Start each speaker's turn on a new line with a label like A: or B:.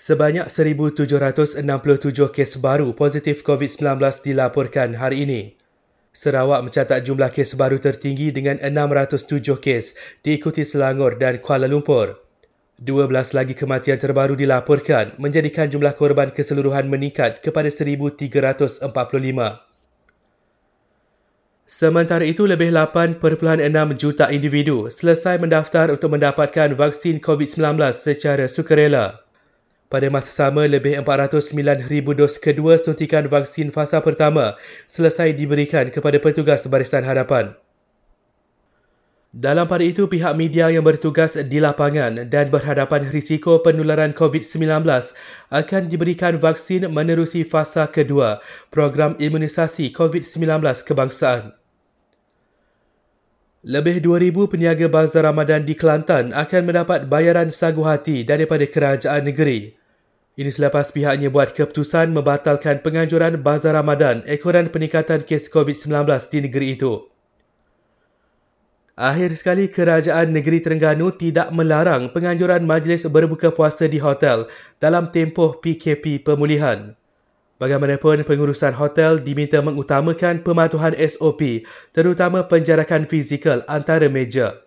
A: Sebanyak 1,767 kes baru positif COVID-19 dilaporkan hari ini. Sarawak mencatat jumlah kes baru tertinggi dengan 607 kes, diikuti Selangor dan Kuala Lumpur. 12 lagi kematian terbaru dilaporkan menjadikan jumlah korban keseluruhan meningkat kepada 1,345. Sementara itu, lebih 8.6 juta individu selesai mendaftar untuk mendapatkan vaksin COVID-19 secara sukarela. Pada masa sama, lebih 409,000 dos kedua suntikan vaksin fasa pertama selesai diberikan kepada petugas barisan hadapan. Dalam pada itu, pihak media yang bertugas di lapangan dan berhadapan risiko penularan COVID-19 akan diberikan vaksin menerusi fasa kedua program imunisasi COVID-19 kebangsaan. Lebih 2,000 peniaga bazar Ramadan di Kelantan akan mendapat bayaran sagu hati daripada kerajaan negeri. Ini selepas pihaknya buat keputusan membatalkan penganjuran Bazar Ramadan ekoran peningkatan kes COVID-19 di negeri itu. Akhir sekali, Kerajaan Negeri Terengganu tidak melarang penganjuran majlis berbuka puasa di hotel dalam tempoh PKP pemulihan. Bagaimanapun, pengurusan hotel diminta mengutamakan pematuhan SOP terutama penjarakan fizikal antara meja.